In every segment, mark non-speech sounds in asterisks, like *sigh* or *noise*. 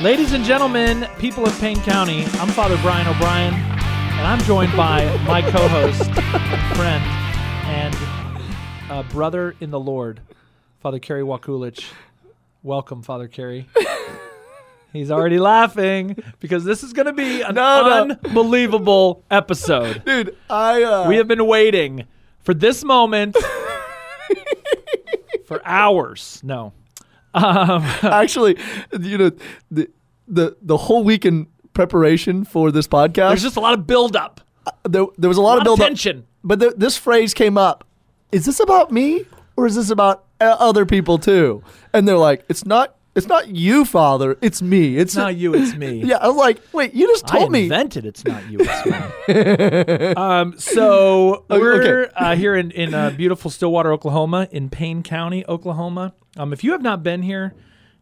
Ladies and gentlemen, people of Payne County, I'm Father Brian O'Brien, and I'm joined by my co host, *laughs* friend, and uh, brother in the Lord, Father Kerry Wakulich. Welcome, Father Kerry. He's already laughing because this is going to be an No, no. unbelievable episode. Dude, I uh, We have been waiting for this moment *laughs* for hours. No. Um, *laughs* actually, you know, the the the whole week in preparation for this podcast, there's just a lot of buildup, there, there was a lot, a lot of build of tension. But this phrase came up: "Is this about me or is this about uh, other people too?" And they're like, "It's not. It's not you, Father. It's me. It's It's not you, it's me. *laughs* Yeah, I was like, "Wait, you just told me." I invented it's not you, it's me. *laughs* um, so Okay, we're okay. uh, here in, in uh, beautiful Stillwater, Oklahoma, in Payne County, Oklahoma. Um, if you have not been here,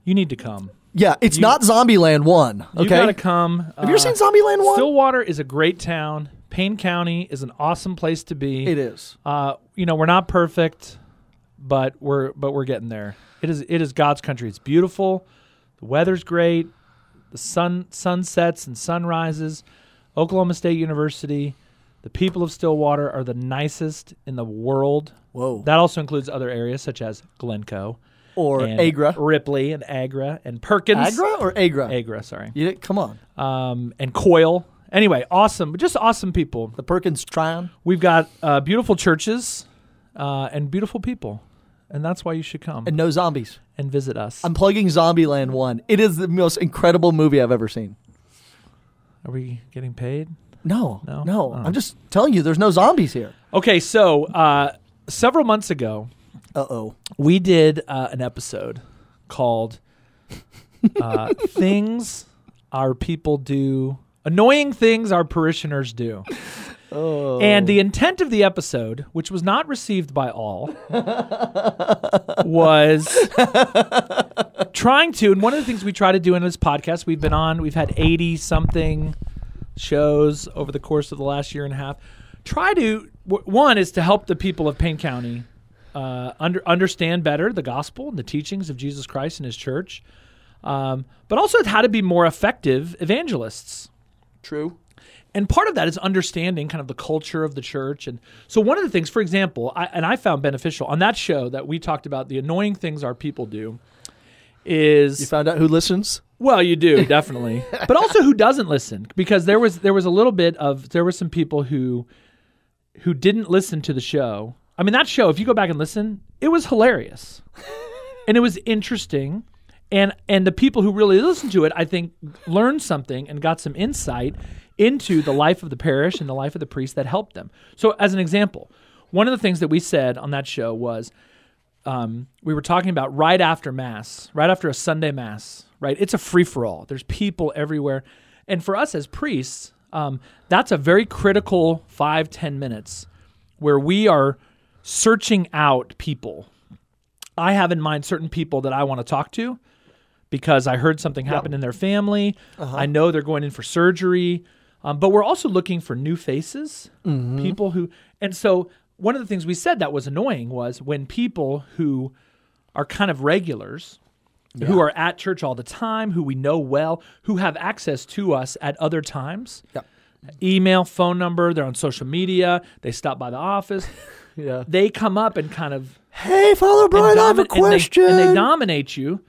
you need to come. yeah, it's not Zombieland One. Okay, You Okay, got to come. have you ever seen Zombieland One? Stillwater is a great town. Payne County is an awesome place to be. it is. Uh, you know, we're not perfect, but we're but we're getting there. It is it is God's country. It's beautiful. The weather's great. The sun sunsets and sunrises. Oklahoma State University. The people of Stillwater are the nicest in the world. Whoa. That also includes other areas such as Glencoe or Agra. Ripley, and Agra, and Perkins. Agra or Agra? Agra, sorry. You, come on. Um, and Coyle. Anyway, awesome. Just awesome people. The Perkins Tryon. We've got uh, beautiful churches uh, and beautiful people, and that's why you should come and no zombies. And visit us. I'm plugging Zombieland 1. It is the most incredible movie I've ever seen. Are we getting paid? No, No? no. Oh. I'm just telling you, there's no zombies here. Okay, so uh, several months ago, Uh oh. we did uh, an episode called uh, *laughs* "Things Our People Do." Annoying things our parishioners do. Oh. And the intent of the episode, which was not received by all, was *laughs* trying to. And one of the things we try to do in this podcast, we've been on, we've had 80 something shows over the course of the last year and a half. Try to, w- one is to help the people of Payne County uh, under, understand better the gospel and the teachings of Jesus Christ and his church, um, but also how to be more effective evangelists. True. And part of that is understanding kind of the culture of the church. And so, one of the things, for example, I, and I found beneficial on that show that we talked about the annoying things our people do is You found out who listens? well, you do *laughs* definitely, but also who doesn't listen because there was there was a little bit of there were some people who who didn't listen to the show. I mean, that show, if you go back and listen, it was hilarious, and it was interesting, and and the people who really listened to it, I think, learned something and got some insight into the life of the parish and the life of the priest that helped them. So, as an example, one of the things that we said on that show was um, we were talking about right after mass, right after a Sunday mass, right? It's a free for all. There's people everywhere, and for us as priests, um, that's a very critical five ten minutes where we are searching out people. I have in mind certain people that I want to talk to because I heard something happen in their family. I know they're going in for surgery, um, but we're also looking for new faces, people who. And so one of the things we said that was annoying was when people who are kind of regulars, who are at church all the time, who we know well, who have access to us at other times. Yep. Email, phone number, they're on social media, they stop by the office. *laughs* Yeah. They come up and kind of Hey, Father Brian, I have a domi- and they- question. And they, dominate you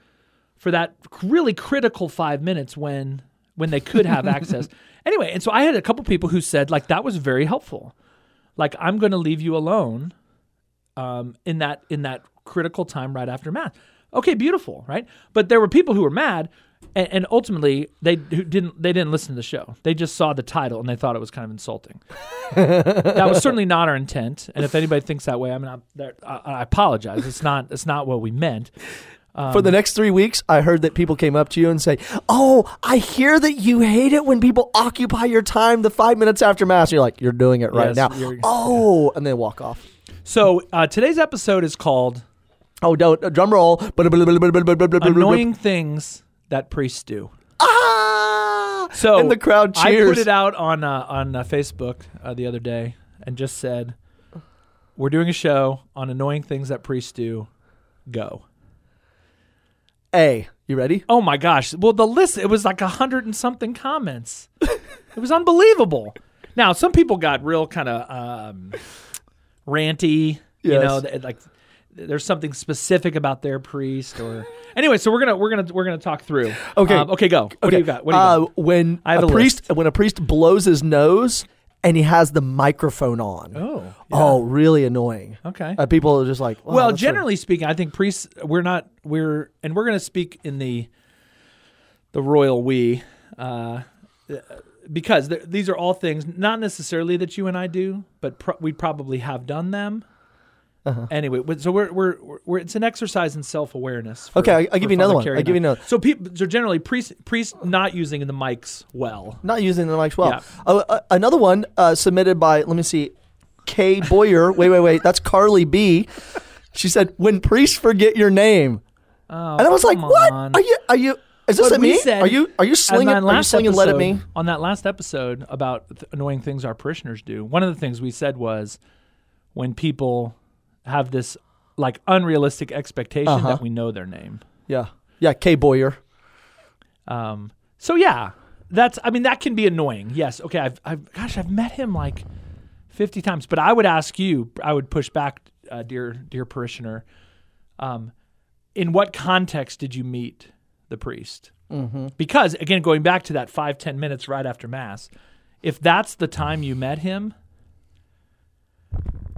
for that really critical five minutes when when they could have access. *laughs* Anyway, and so I had a couple people who said like that was very helpful. Like I'm going to leave you alone um, in that in that critical time right after math. Okay, beautiful, right? But there were people who were mad, and, and ultimately they who didn't they didn't listen to the show. They just saw the title and they thought it was kind of insulting. *laughs* that was certainly not our intent. And if anybody thinks that way, I mean, I, I apologize. It's not it's not what we meant. For the next three weeks, I heard that people came up to you and say, "Oh, I hear that you hate it when people occupy your time the five minutes after mass." And you're like, "You're doing it right Yes, now." Oh, and then walk off. So uh, today's episode is called Oh, don't uh, drum roll. "Annoying Things That Priests Do." Ah! So and the crowd cheers. I put it out on uh, on uh, Facebook uh, the other day and just said, "We're doing a show on annoying things that priests do. Go." A. You ready? Oh my gosh. Well, the list, it was like a hundred and something comments. *laughs* it was unbelievable. Now, some people got real kind of um, ranty, you know, th- like there's something specific about their priest or anyway, so we're going to we're to we're to talk through. Okay. Um, okay, go. What do you got? What do you uh, got? when I have a a priest list. when a priest blows his nose and he has the microphone on. Oh. yeah. Oh, really annoying. Okay. Uh, people are just like, wow, well, generally speaking, I think priests we're not we're and we're going to speak in the the royal we uh, because th- these are all things not necessarily that you and I do, but pro- we probably have done them. Uh-huh. Anyway, so we're, we're we're it's an exercise in self awareness. Okay, I- I'll give you another one. I'll give you another. So people, so generally priests priests not using the mics well. not using the mics well. Yeah. Uh, uh, another one uh, submitted by let me see, Kay Boyer. *laughs* wait, wait, wait. That's Carly B. She said, "When priests forget your name," Oh, and I was like, "What? on. Are you? Are you? Is this at me? said are you? Are you slinging? Are you slinging? Let it episode- me." On that last episode about th- annoying things our parishioners do, one of the things we said was when people have this like unrealistic expectation Uh-huh. that we know their name. Yeah, yeah. Kay Boyer. Um, so yeah, that's I mean that can be annoying. Yes, okay. I've, I've gosh, I've met him like fifty times, but I would ask you, I would push back, uh, dear dear parishioner. Um, in what context did you meet the priest? Mm-hmm. Because again, going back to that five ten minutes right after mass, if that's the time you met him,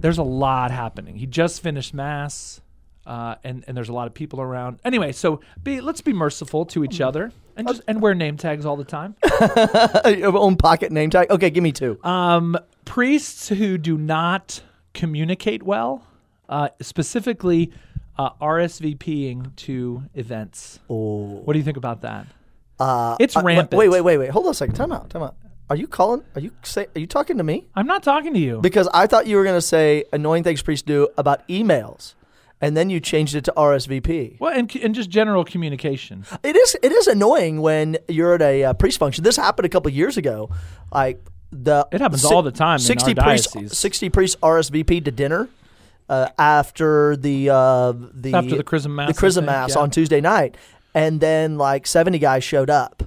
there's a lot happening. He just finished mass. Uh, and, and there's a lot of people around. Anyway, so be let's be merciful to each other and just and wear name tags all the time. *laughs* Your own pocket name tag. Okay, give me two. Um, priests who do not communicate well, uh, specifically uh, RSVPing to events. Oh, What do you think about that? uh, It's uh, rampant. Wait, wait, wait, wait. Hold on a second. Time out. Time out. Are you calling? Are you say? Are you talking to me? I'm not talking to you. Because I thought you were going to say annoying things priests do about emails, and then you changed it to RSVP. well, and, and just general communication. It is it is annoying when you're at a uh, priest function. This happened a couple years ago. Like the It happens all the time in Sixty priests, sixty priests RSVP to dinner uh, after the uh, the After the Chrism Mass, the Chrism mass yeah. on Tuesday night, and then like seventy guys showed up.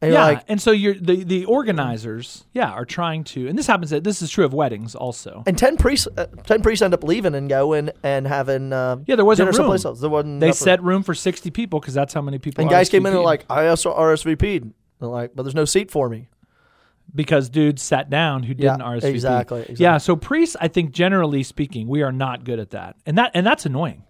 And yeah, like, and so you're the the organizers, yeah, are trying to, and this happens. At, this is true of weddings also. and ten priests, uh, ten priests end up leaving and going and having uh, Yeah, there wasn't room. someplace else. There wasn't They set room for sixty people because that's how many people. and guys came in and like, I also RSVP'd. They're like, but there's no seat for me. because dudes sat down who didn't RSVP. exactly, exactly. Yeah, so priests, I think generally speaking, we are not good at that, and that and that's annoying.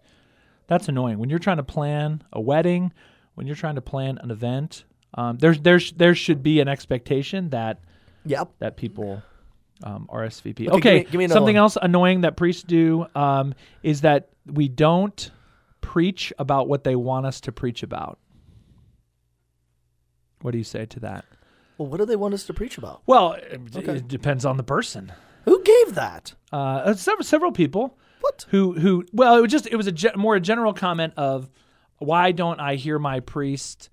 That's annoying when you're trying to plan a wedding, when you're trying to plan an event. Um, there's there's there should be an expectation that Yep. that people um, RSVP. Okay, Okay, give me- give me something one. else annoying that priests do um, is that we don't preach about what they want us to preach about. What do you say to that? Well, what do they want us to preach about? Well, it, Okay. it depends on the person. Who gave that? Uh, several, several people What? who who well, it was just it was a ge- more a general comment of why don't I hear my priest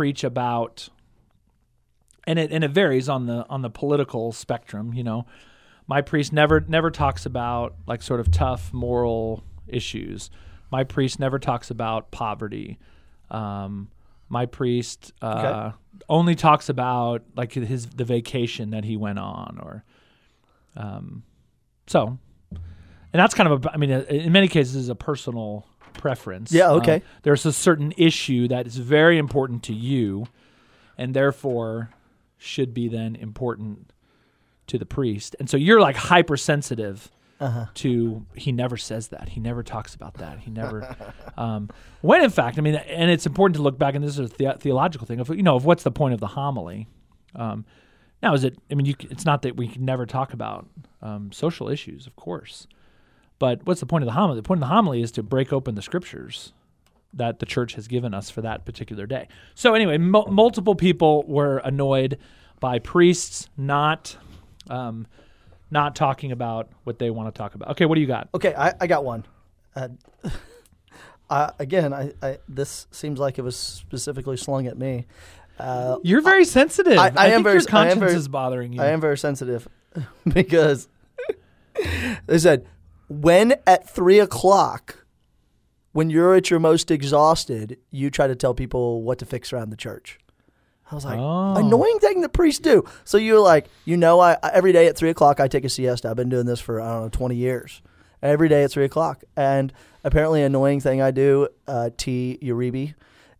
preach about and it and it varies on the on the political spectrum, you know. My priest never never talks about like sort of tough moral issues. My priest never talks about poverty. Um, my priest uh, only talks about like his the vacation that he went on, or um, so. And that's kind of a, I mean, in many cases, is a personal preference. Yeah, Um, okay. there's a certain issue that is very important to you, and therefore should be then important to the priest. And so you're like hypersensitive Uh-huh. to he never says that. He never talks about that. He never. *laughs* um, when in fact, I mean, and it's important to look back, and this is a the- theological thing of you know of what's the point of the homily. Um, now, is it? I mean, you, it's not that we can never talk about um, social issues, of course, but what's the point of the homily? The point of the homily is to break open the scriptures that the church has given us for that particular day. So anyway, mul multiple people were annoyed by priests not um, not talking about what they want to talk about. Okay, what do you got? Okay, I, I got one. Uh, *laughs* uh, again, I, I this seems like it was specifically slung at me. Uh, You're very sensitive. I- I am think very- your I am conscience very- is bothering you. I am very sensitive *laughs* because *laughs* they said when at three o'clock when you're at your most exhausted, you try to tell people what to fix around the church. I was like, Oh. annoying thing that priests do. So you're like, you know, I every day at three o'clock I take a siesta. I've been doing this for I don't know twenty years. Every day at three o'clock, and apparently, annoying thing I do, uh, T Uribe,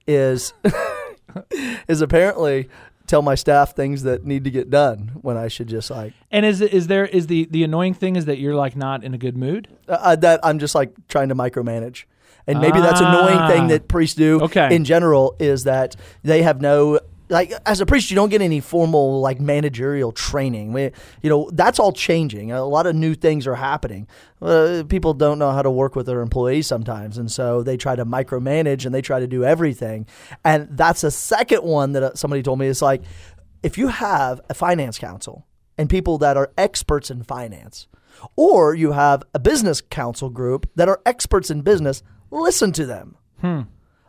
is *laughs* is apparently tell my staff things that need to get done when I should just like And is is there is the the annoying thing is that you're like not in a good mood? uh, uh, that I'm just like trying to micromanage. And maybe that's annoying Ah. thing that priests do Okay. in general is that they have no like as a priest you don't get any formal like managerial training. We, you know that's all changing. A lot of new things are happening. Uh, people don't know how to work with their employees sometimes, and so they try to micromanage and they try to do everything. And that's a second one that uh, somebody told me is like if you have a finance council and people that are experts in finance, or you have a business council group that are experts in business, listen to them.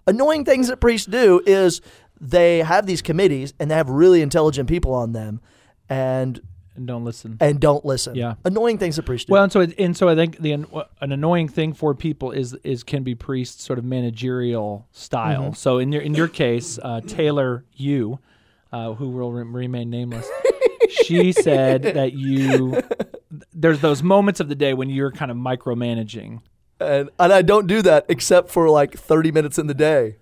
Annoying things that priests do is they have these committees and they have really intelligent people on them and And don't listen. and don't listen. Yeah. Annoying things that priests do. Well, and so and so I think the an annoying thing for people is is can be priests sort of managerial style. Mm-hmm. So in your in your case, uh, Taylor, you, uh, who will re- remain nameless, *laughs* she said that you there's those moments of the day when you're kind of micromanaging. and, and I don't do that except for like 30 minutes in the day.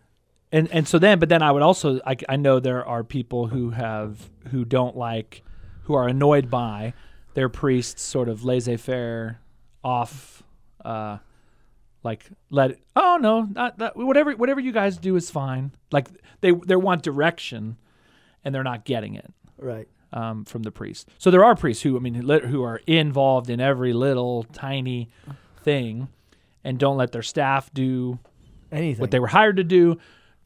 And and so then, but then I would also I, I know there are people who have who don't like who are annoyed by their priests sort of laissez faire off, uh, like let it, oh no not that whatever whatever you guys do is fine. Like they they want direction, and they're not getting it Right. um, from the priest. So there are priests who I mean who are involved in every little tiny thing, and don't let their staff do Anything. what they were hired to do.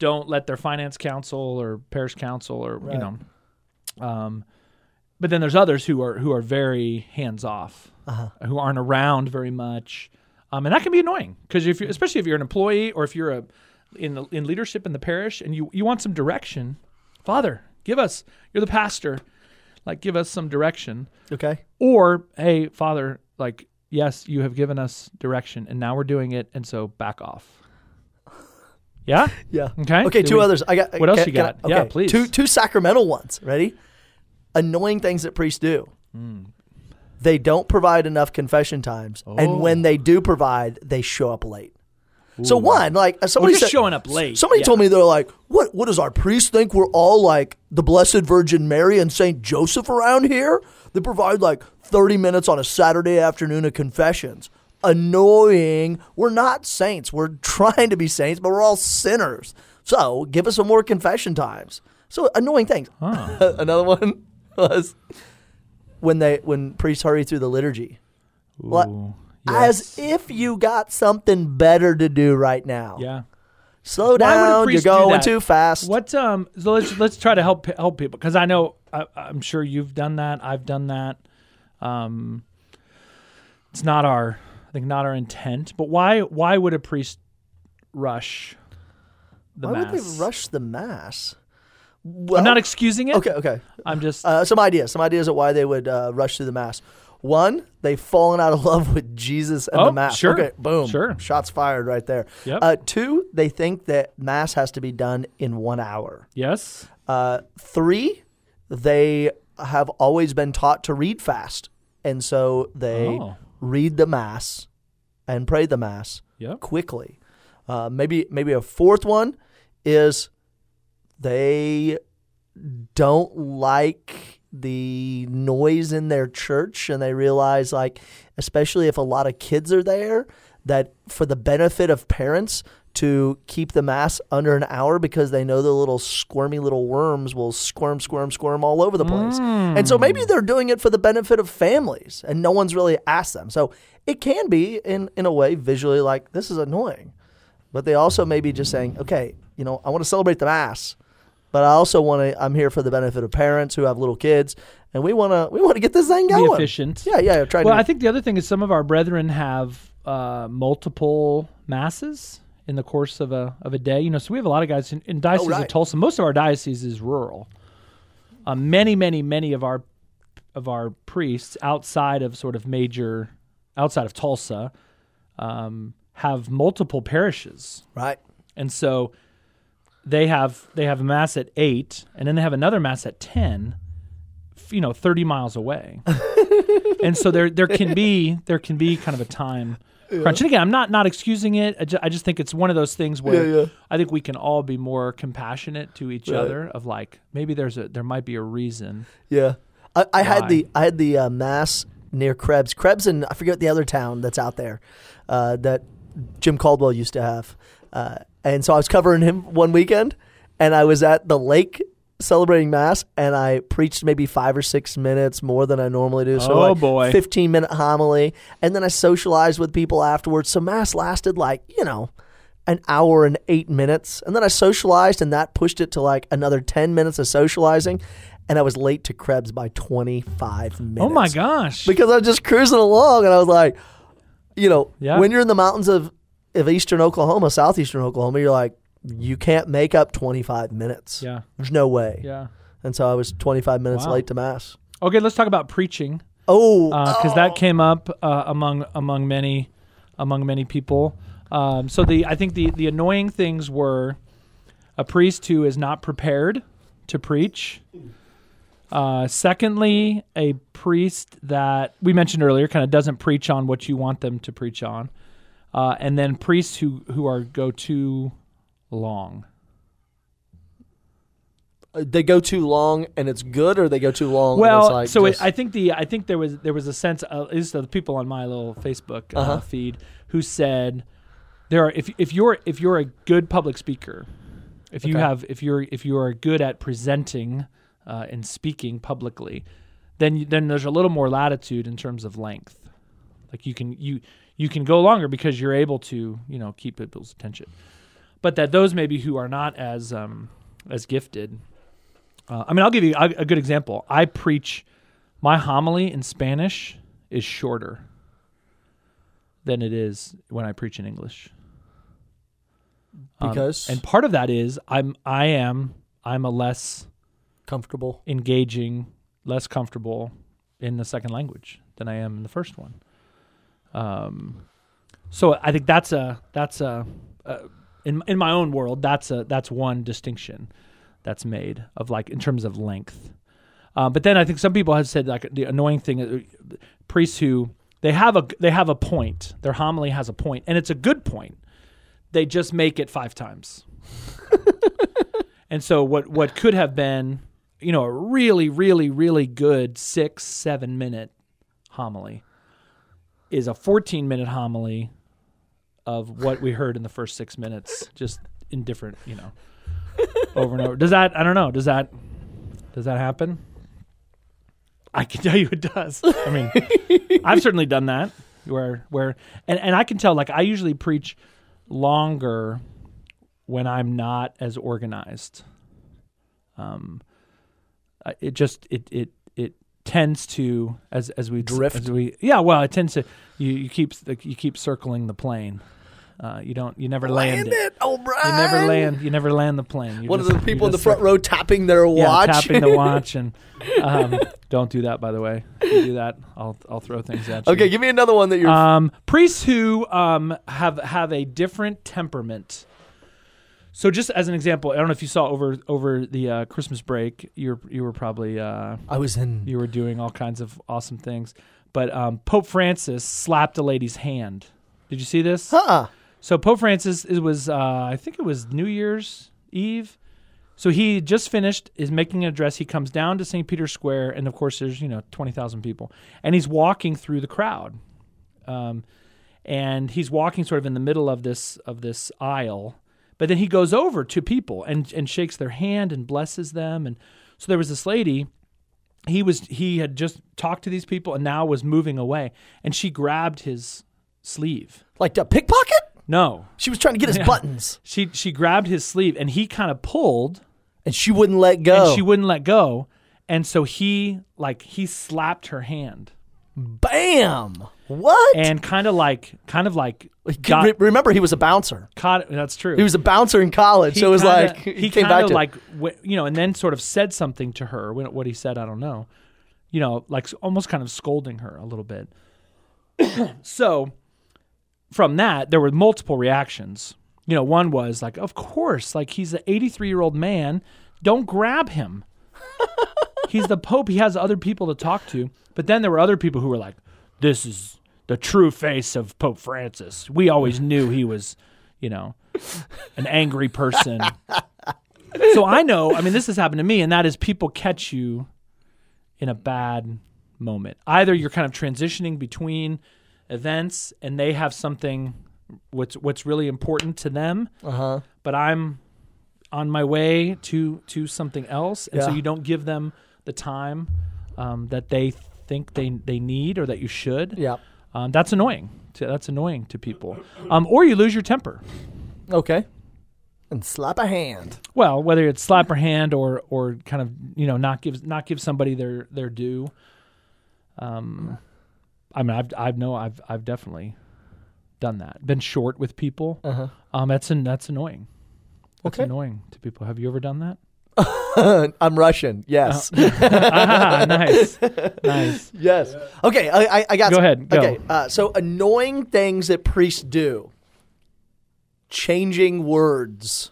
Don't let their finance council or parish council or you know. Um, but then there's others who are who are very hands off, Uh-huh. who aren't around very much, um, and that can be annoying because if you especially if you're an employee or if you're a in the, in leadership in the parish and you you want some direction, Father, give us. You're the pastor, like give us some direction. okay. Or, hey, Father, like, yes, you have given us direction and now we're doing it. And so back off. Yeah? Yeah. Okay. Okay, Do two we- others. I got. What else you I- got? Yeah, okay, please. Two two sacramental ones. Ready? Annoying things that priests do. Hmm. They don't provide enough confession times, Oh. and when they do provide, they show up late. So one, like uh, somebody just said- showing up late, Somebody yeah. told me they're like, "What? What does our priest think? We're all like the Blessed Virgin Mary and Saint Joseph around here? They provide like thirty minutes on a Saturday afternoon of confessions. Annoying. We're not saints. We're *laughs* trying to be saints, but we're all sinners. So give us some more confession times. So annoying things. *laughs* Another one was when they when priests hurry through the liturgy. Ooh, As yes. if you got something better to do right now. yeah. Slow down. You're priest do going too fast. What um so let's let's try to help help people because I know I, I'm sure you've done that I've done that um it's not our think not our intent but why why would a priest rush the mass Why mass would they rush the mass? Well, I'm not excusing it okay. Okay. I'm just Uh, some ideas. Some ideas of why they would uh, rush through the mass. One, they've fallen out of *laughs* love with Jesus and Oh, the mass. sure. Okay. Boom. Sure. Shots fired right there. Yep. Uh, two, they think that mass has to be done in one hour. yes Uh, three, they have always been taught to read fast, and so they Oh. Read the mass and pray the mass yep quickly. Uh, maybe maybe a fourth one is they don't like the noise in their church and they realize like especially if a lot of kids are there that for the benefit of parents to keep the mass under an hour because they know the little squirmy little worms will squirm squirm squirm all over the place. And so maybe they're doing it for the benefit of families and no one's really asked them. So it can be in in a way visually like this is annoying. But they also may be just saying, okay, you know, I want to celebrate the mass, but I also want to. I'm here for the benefit of parents who have little kids, and we want to we want to get this thing be going. efficient Yeah, yeah. Try well to. I think the other thing is some of our brethren have uh, multiple masses in the course of a of a day you know so we have a lot of guys in, in diocese right. of Tulsa most of our diocese is rural uh, many many many of our of our priests outside of sort of major outside of Tulsa um, have multiple parishes. Right. And so they have they have a mass at eight, and then they have another mass at ten. You know, thirty miles away, *laughs* and so there there can be there can be kind of a time crunch. And again, I'm not not excusing it. I, ju- I just think it's one of those things where Yeah, yeah. I think we can all be more compassionate to each Right. other. Of like maybe there's a there might be a reason. Yeah. I, I had the I had the uh, mass near Krebs. Krebs and I forget the other town that's out there uh, that Jim Caldwell used to have. Uh, and so I was covering him one weekend, and I was at the lake celebrating mass, and I preached maybe five or six minutes more than I normally do. So Oh, like boy. fifteen minute homily, and then I socialized with people afterwards. So mass lasted like you know an hour and eight minutes. And then I socialized, and that pushed it to like another 10 minutes of socializing. And I was late to Krebs by 25 minutes. Oh my gosh! Because I was just cruising along, and I was like, you know, Yeah. when you're in the mountains of, of eastern Oklahoma, southeastern Oklahoma, you're like, you can't make up 25 minutes. yeah, There's no way. yeah. And so I was 25 minutes Wow. late to Mass. Okay, let's talk about preaching. Oh, because Uh, that came up uh, among among many among many people. Um, so the I think the the annoying things were a priest who is not prepared to preach. Uh, secondly, a priest that we mentioned earlier kind of doesn't preach on what you want them to preach on, uh, and then priests who who are go too long. they go too long and it's good, or they go too long. and Well, it's like so it, I think the I think there was there was a sense uh, at least the people on my little Facebook uh, Uh-huh. feed who said there are if if you're if you're a good public speaker, if you Okay. have if you're if you are good at presenting uh, and speaking publicly, then you, then there's a little more latitude in terms of length. Like you can you you can go longer because you're able to you know keep people's attention, but that those maybe who are not as um, as gifted. Uh, I mean, I'll give you a, a good example. I preach my homily in Spanish is shorter than it is when I preach in English. Um, Because? and part of that is I'm I am I'm a less comfortable. engaging, less comfortable in the second language than I am in the first one. Um, so I think that's a that's a, uh in in my own world that's a that's one distinction that's made of like in terms of length. Uh, but then I think some people have said like the annoying thing uh, priests who they have a they have a point their homily has a point and it's a good point they just make it five times. *laughs* and so what what could have been, you know, a really really really good 6 7 minute homily is a 14 minute homily of what we heard in the first 6 minutes just in different, you know, over and over. Does that I don't know, does that does that happen? I can tell you it does. I mean, I've certainly done that where where and, and I can tell like I usually preach longer when I'm not as organized. Um, it just it it it tends to as as we Drift? As we yeah, well, it tends to you you keep you keep circling the plane. Uh, you don't you never land, Land it, O'Brien. You never land you never land the plane. You One just- of the people in the front row tapping their watch. yeah, tapping the watch and *laughs* um, don't do that by the way. If you do that, I'll I'll throw things at you. okay, give me another one that you're. Um, priests who um, have have a different temperament. So, just as an example, I don't know if you saw over over the uh, Christmas break, you were you were probably uh, I was in. you were doing all kinds of awesome things, but um, Pope Francis slapped a lady's hand. Did you see this? Huh. So Pope Francis it was uh, I think it was New Year's Eve. So he just finished is making an address. He comes down to St. Peter's Square, and of course there's you know twenty thousand people, and he's walking through the crowd, um, and he's walking sort of in the middle of this of this aisle, but then he goes over to people and and shakes their hand and blesses them, and so there was this lady. He was he had just talked to these people and now was moving away, and she grabbed his sleeve. Like a pickpocket? No, She was trying to get his *laughs* Yeah. buttons, she she grabbed his sleeve and he kind of pulled and she wouldn't let go. and she wouldn't let go. And so he like he slapped her hand Bam! What? and kind of like kind of like Re- got remember, he was a bouncer. caught that's true. He was a bouncer in college, so it was kinda- like he, came kinda back to. like w- you know, and then sort of said something to her. What he said, I don't know. You know, like s- almost kind of scolding her a little bit. *coughs* so from that, there were multiple reactions. You know, one was like, of course, like he's an 83 year old man. Don't grab him. *laughs* he's the Pope. He has other people to talk to. But then there were other people who were like, this is the true face of Pope Francis. We always knew he was, you know, an angry person. so I know, I mean, this has happened to me, and that is people catch you in a bad moment. Either you're kind of transitioning between events and they have something what's what's really important to them, Uh huh. but I'm on my way to to something else, and so you don't give them the time um, that they think they they need or that you should. Yeah. Um, that's annoying. To, that's annoying to people. Um, or you lose your temper. Okay. And slap a hand. Well, whether it's slap a hand or or kind of you know not give not give somebody their their due. Um, I mean, I've I've no I've I've definitely done that. Been short with people. Uh huh. Um, that's an, that's annoying. That's Okay. annoying to people. Have you ever done that? *laughs* I'm Russian. Yes. *laughs* ah, nice, nice. yes. Okay. I, I, I got. Go some- ahead, go. Okay. Uh, so annoying things that priests do. Changing words.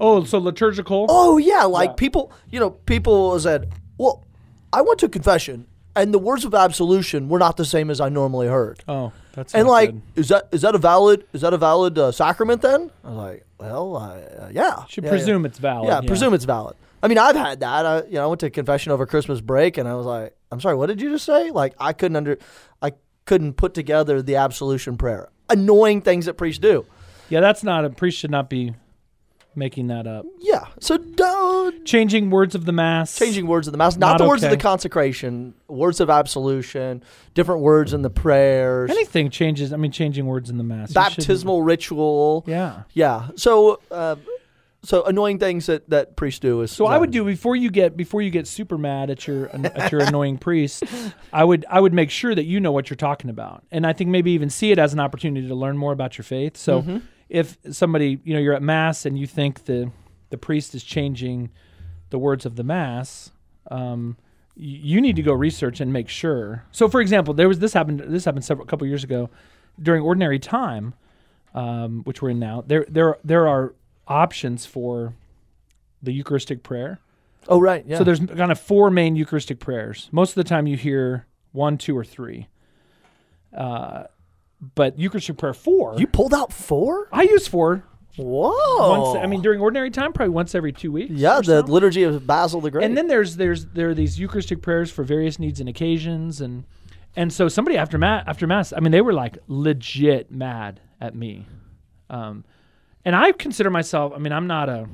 Oh, so liturgical. Oh yeah, like Yeah. people. You know, people said, "Well, I went to confession, and the words of absolution were not the same as I normally heard." Oh, that's And like, good. is that is that a valid is that a valid uh, sacrament then? I was like, well, I, uh, yeah. should yeah, presume it's valid. Yeah, presume it's valid. I mean, I've had that. I, you know, I went to confession over Christmas break, and I was like, I'm sorry, what did you just say? Like, I couldn't under, I couldn't put together the absolution prayer. Annoying things that priests do. Yeah, that's not a priest should not be making that up. Yeah. So don't Changing words of the mass. changing words of the mass, not, Not the words of the consecration, words of absolution, different words in the prayers, anything changes. I mean, changing words in the mass. Baptismal ritual. Yeah. Yeah. So, uh, so annoying things that that priests do is. So I would do before you get before you get super mad at your at your annoying priest. I would I would make sure that you know what you're talking about, and I think maybe even see it as an opportunity to learn more about your faith. So Mm-hmm. If somebody you know you're at mass and you think the the priest is changing the words of the mass, um, you need to go research and make sure. So for example, there was this happened this happened several couple years ago during ordinary time, um, which we're in now. There there there are options for the Eucharistic prayer. Oh right. Yeah. So there's kind of four main Eucharistic prayers. Most of the time you hear one, two, or three. Uh, but Eucharistic prayer four, you pulled out four. I use four Whoa. once. I mean, during ordinary time, probably once every two weeks. yeah, the so. liturgy of Basil the Great. And then there's there's there are these Eucharistic prayers for various needs and occasions, and and so somebody after mass after mass, I mean, they were like legit mad at me, um, and I consider myself. I mean, I'm not a.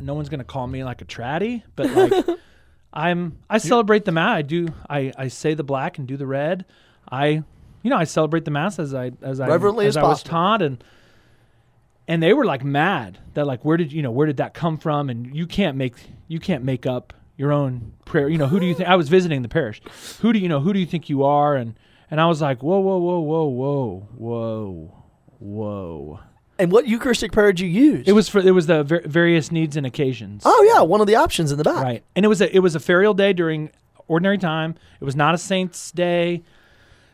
No one's gonna call me like a tratty, but like *laughs* I'm. I celebrate the mass. I do. I I say the black and do the red. I, you know, I celebrate the mass as I as I Reverently as as I was taught and and they were like mad that like where did you know where did that come from? And you can't make you can't make up your own prayer. You know who do you think i was visiting the parish. Who do you know who do you think you are? And and i was like whoa whoa whoa whoa whoa whoa whoa. And what Eucharistic prayer did you use? it was for it was the ver- various needs and occasions. Oh yeah, one of the options in the back. right. And it was a it was a ferial day during ordinary time. It was not a saint's day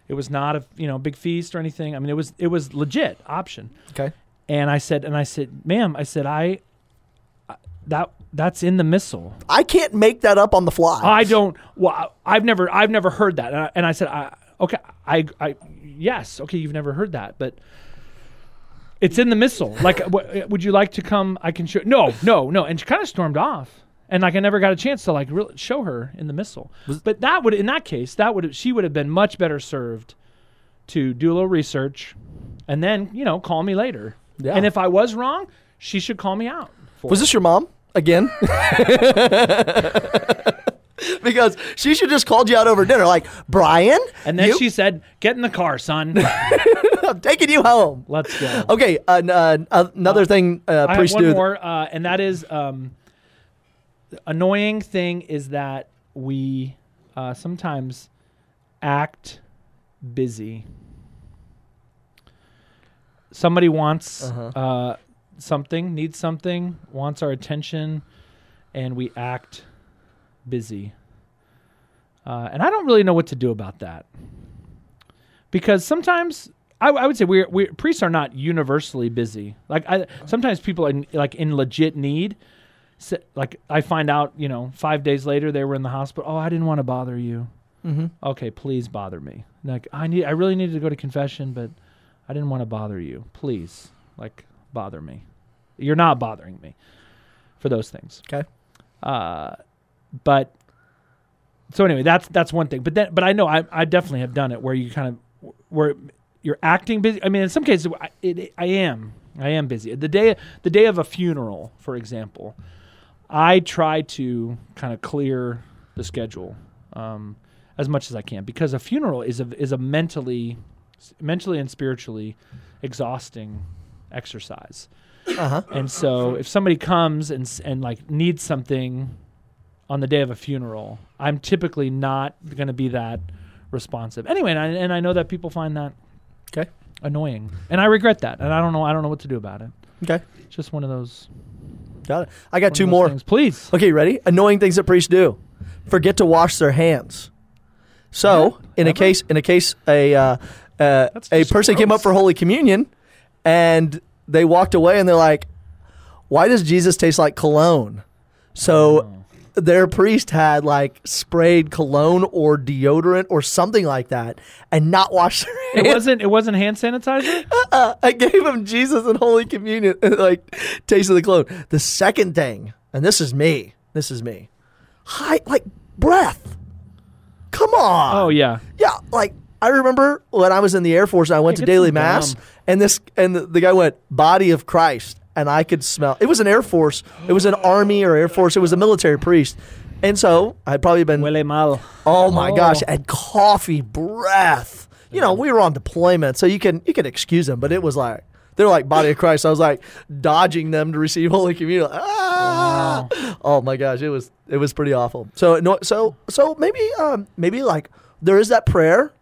it was not a you know big feast or anything i mean it was it was legit option Okay. and I said, and I said, ma'am, I said, I, I- that that's in the missal. I can't make that up on the fly. I don't. Well, I've never, I've never heard that. And I, and I said, I, okay, I, I, yes, okay, you've never heard that, but it's in the missal. Like, *laughs* w- would you like to come? I can show. No, no, no. And she kind of stormed off. And like I never got a chance to like really show her in the missal. But that would, in that case, that would she would have been much better served to do a little research, and then you know call me later. Yeah. And if I was wrong, she should call me out. For Was it. this your mom again? *laughs* because she should just called you out over dinner, like Brian. And then you- she said, "Get in the car, son. *laughs* I'm taking you home. Let's go." Okay, uh, uh, uh, another thing uh, I have one more, uh, and that is um, annoying thing is that we uh, sometimes act busy. Somebody wants Uh-huh. uh, something, needs something, wants our attention, and we act busy. Uh, and I don't really know what to do about that because sometimes I, I would say we're, we priests are not universally busy. Like I, sometimes people are in, like in legit need. Like I find out, you know, five days later they were in the hospital. Oh, I didn't want to bother you. Mm-hmm. Okay, please bother me. Like I need, I really needed to go to confession, but I didn't want to bother you. Please, like bother me. You're not bothering me for those things. Okay. Uh, but so anyway, that's that's one thing. But then, but I know I I definitely have done it where you kind of where you're acting busy. I mean, in some cases, I, it, I am I am busy. The day the day of a funeral, for example, I try to kind of clear the schedule um, as much as I can because a funeral is a is a mentally mentally and spiritually exhausting exercise. Uh-huh. And so if somebody comes and and like needs something on the day of a funeral, I'm typically not going to be that responsive. Anyway, and I, and I know that people find that Okay. annoying, and I regret that, and I don't know I don't know what to do about it. Okay. It's just one of those. Got it. I got of two more. things. please. Okay, ready? Annoying things that priests do. Forget to wash their hands. So, in a case, in a case, a uh, uh, a person came up for Holy Communion, and they walked away, and they're like, "Why does Jesus taste like cologne?" So, Oh. Their priest had like sprayed cologne or deodorant or something like that, and not washed their It wasn't. It wasn't hand sanitizer. *laughs* Uh, I gave him Jesus and Holy Communion, and *laughs* like taste of the cologne. The second thing, and this is me. This is me. High, like breath. Come on. Oh yeah. yeah. Like I remember when I was in the Air Force, I went Yeah, to daily mass, and this and the, the guy went body of Christ, and I could smell. It was an Air Force. It was an Army or Air Force. It was a military priest, and so I'd probably been Huele mal. Oh my Oh. gosh, and coffee breath. You know, we were on deployment, so you can you can excuse them, but it was like they're like body of Christ. I was like dodging them to receive Holy Communion. Ah! Oh my gosh, it was it was pretty awful. So no, so so maybe um maybe like there is that prayer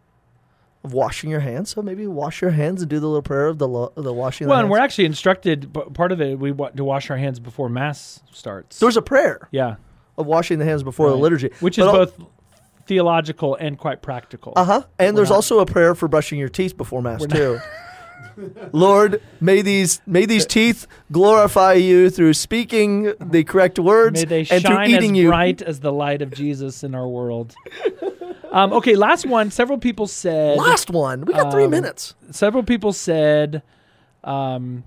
of washing your hands. So maybe wash your hands and do the little prayer of the lo- the washing. Well, and we're actually instructed. Part of it, we want to wash our hands before mass starts. there's a prayer yeah, of washing the hands before the liturgy, which is But al- both theological and quite practical. Uh huh. And We're there's not- also a prayer for brushing your teeth before mass too. *laughs* *laughs* Lord, may these may these teeth glorify you through speaking the correct words May they and through eating as you. bright as the light of Jesus in our world. *laughs* um, okay, last one. Several people said. Last one. We got three Um, minutes. Several people said um,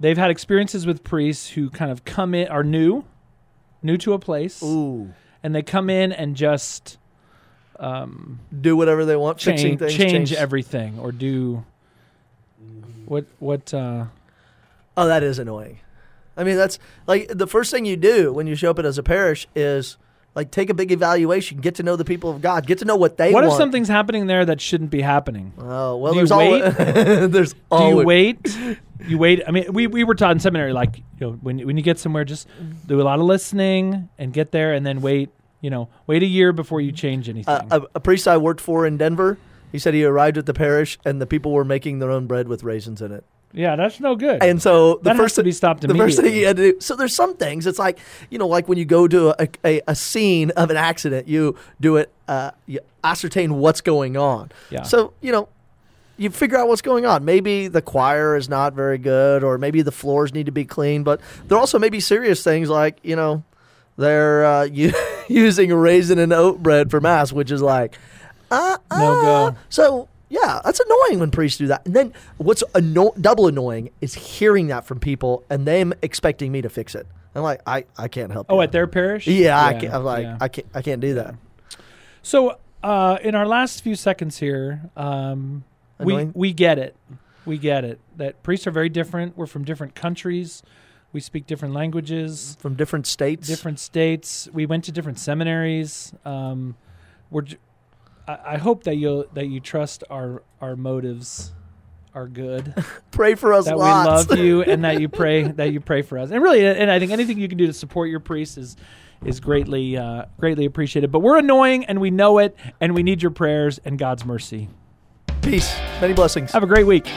they've had experiences with priests who kind of come in are new, new to a place, Ooh. and they come in and just um, Do whatever they want, fixing change, things. change everything or do what what uh, Oh, that is annoying. I mean, that's like the first thing you do when you show up at as a parish is like take a big evaluation, get to know the people of God, get to know what they what if something's happening there that shouldn't be happening? Oh well, Do you there's always *laughs* there's Do you wait? *laughs* You wait. I mean, we, we were taught in seminary like you know when when you get somewhere, just do a lot of listening and get there, and then wait. You know, wait a year before you change anything. a, a, a priest I worked for in Denver. He said he arrived at the parish and the people were making their own bread with raisins in it. Yeah, that's no good. And so the that first to be stopped the first thing he had to do. So there's some things. It's like you know, like when you go to a, a, a scene of an accident, you do it. Uh, you ascertain what's going on. Yeah. So you know, you figure out what's going on. Maybe the choir is not very good, or maybe the floors need to be cleaned. But there also may be serious things like you know, they're uh, *laughs* u- using raisin and oat bread for mass, which is like uh, No uh. go. So yeah, that's annoying when priests do that. And then what's anno- double annoying is hearing that from people and them expecting me to fix it. I'm like, I, I can't help. oh, you. at their parish. yeah, I can't, I'm like, yeah. I can't, I can't do that. So, uh, in our last few seconds here, um, we we get it. We get it. That priests are very different. We're from different countries. We speak different languages, From different states. different states. We went to different seminaries. Um, we're. I hope that you that you trust our our motives are good. *laughs* Pray for us that lots. we love you and that you *laughs* pray that you pray for us. And really, and I think anything you can do to support your priest is is greatly uh, greatly appreciated. But we're annoying and we know it, and we need your prayers and God's mercy. Peace. Many blessings. Have a great week.